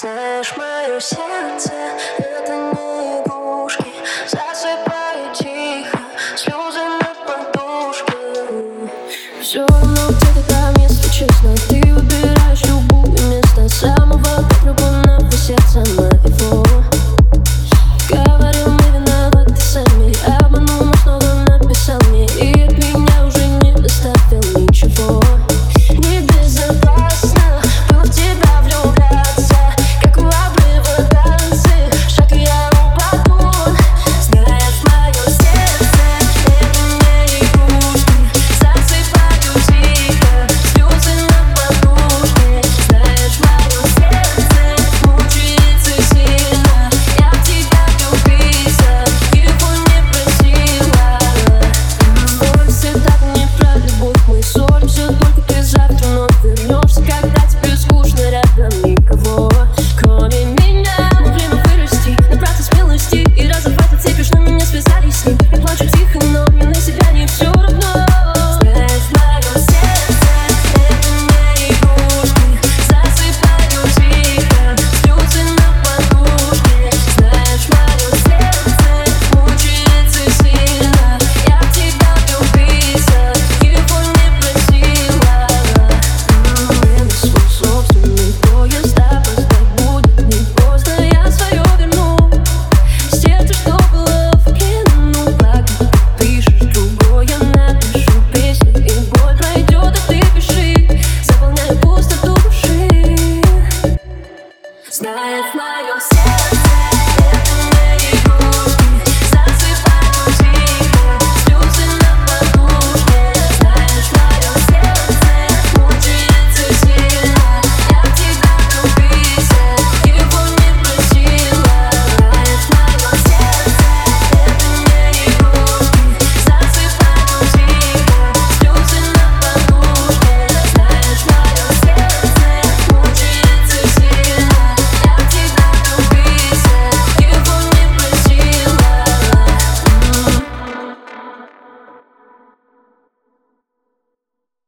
Знаешь, мое сердце это не игрушки. Засыпаю тихо, слезы на подушке. Все равно Знает мое сердце